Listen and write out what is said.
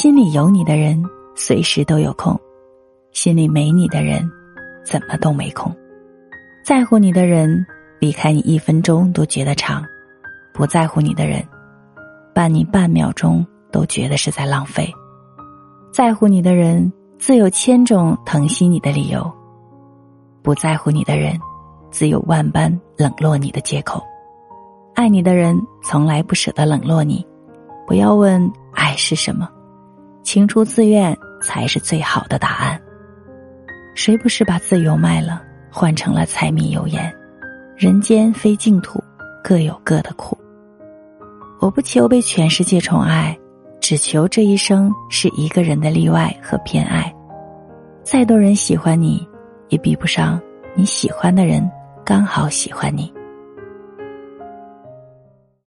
心里有你的人，随时都有空；心里没你的人，怎么都没空。在乎你的人，离开你一分钟都觉得长；不在乎你的人，伴你半秒钟都觉得是在浪费。在乎你的人，自有千种疼惜你的理由；不在乎你的人，自有万般冷落你的借口。爱你的人，从来不舍得冷落你。不要问爱是什么。情出自愿才是最好的答案。谁不是把自由卖了，换成了柴米油盐？人间非净土，各有各的苦。我不求被全世界宠爱，只求这一生是一个人的例外和偏爱。再多人喜欢你，也比不上你喜欢的人刚好喜欢你。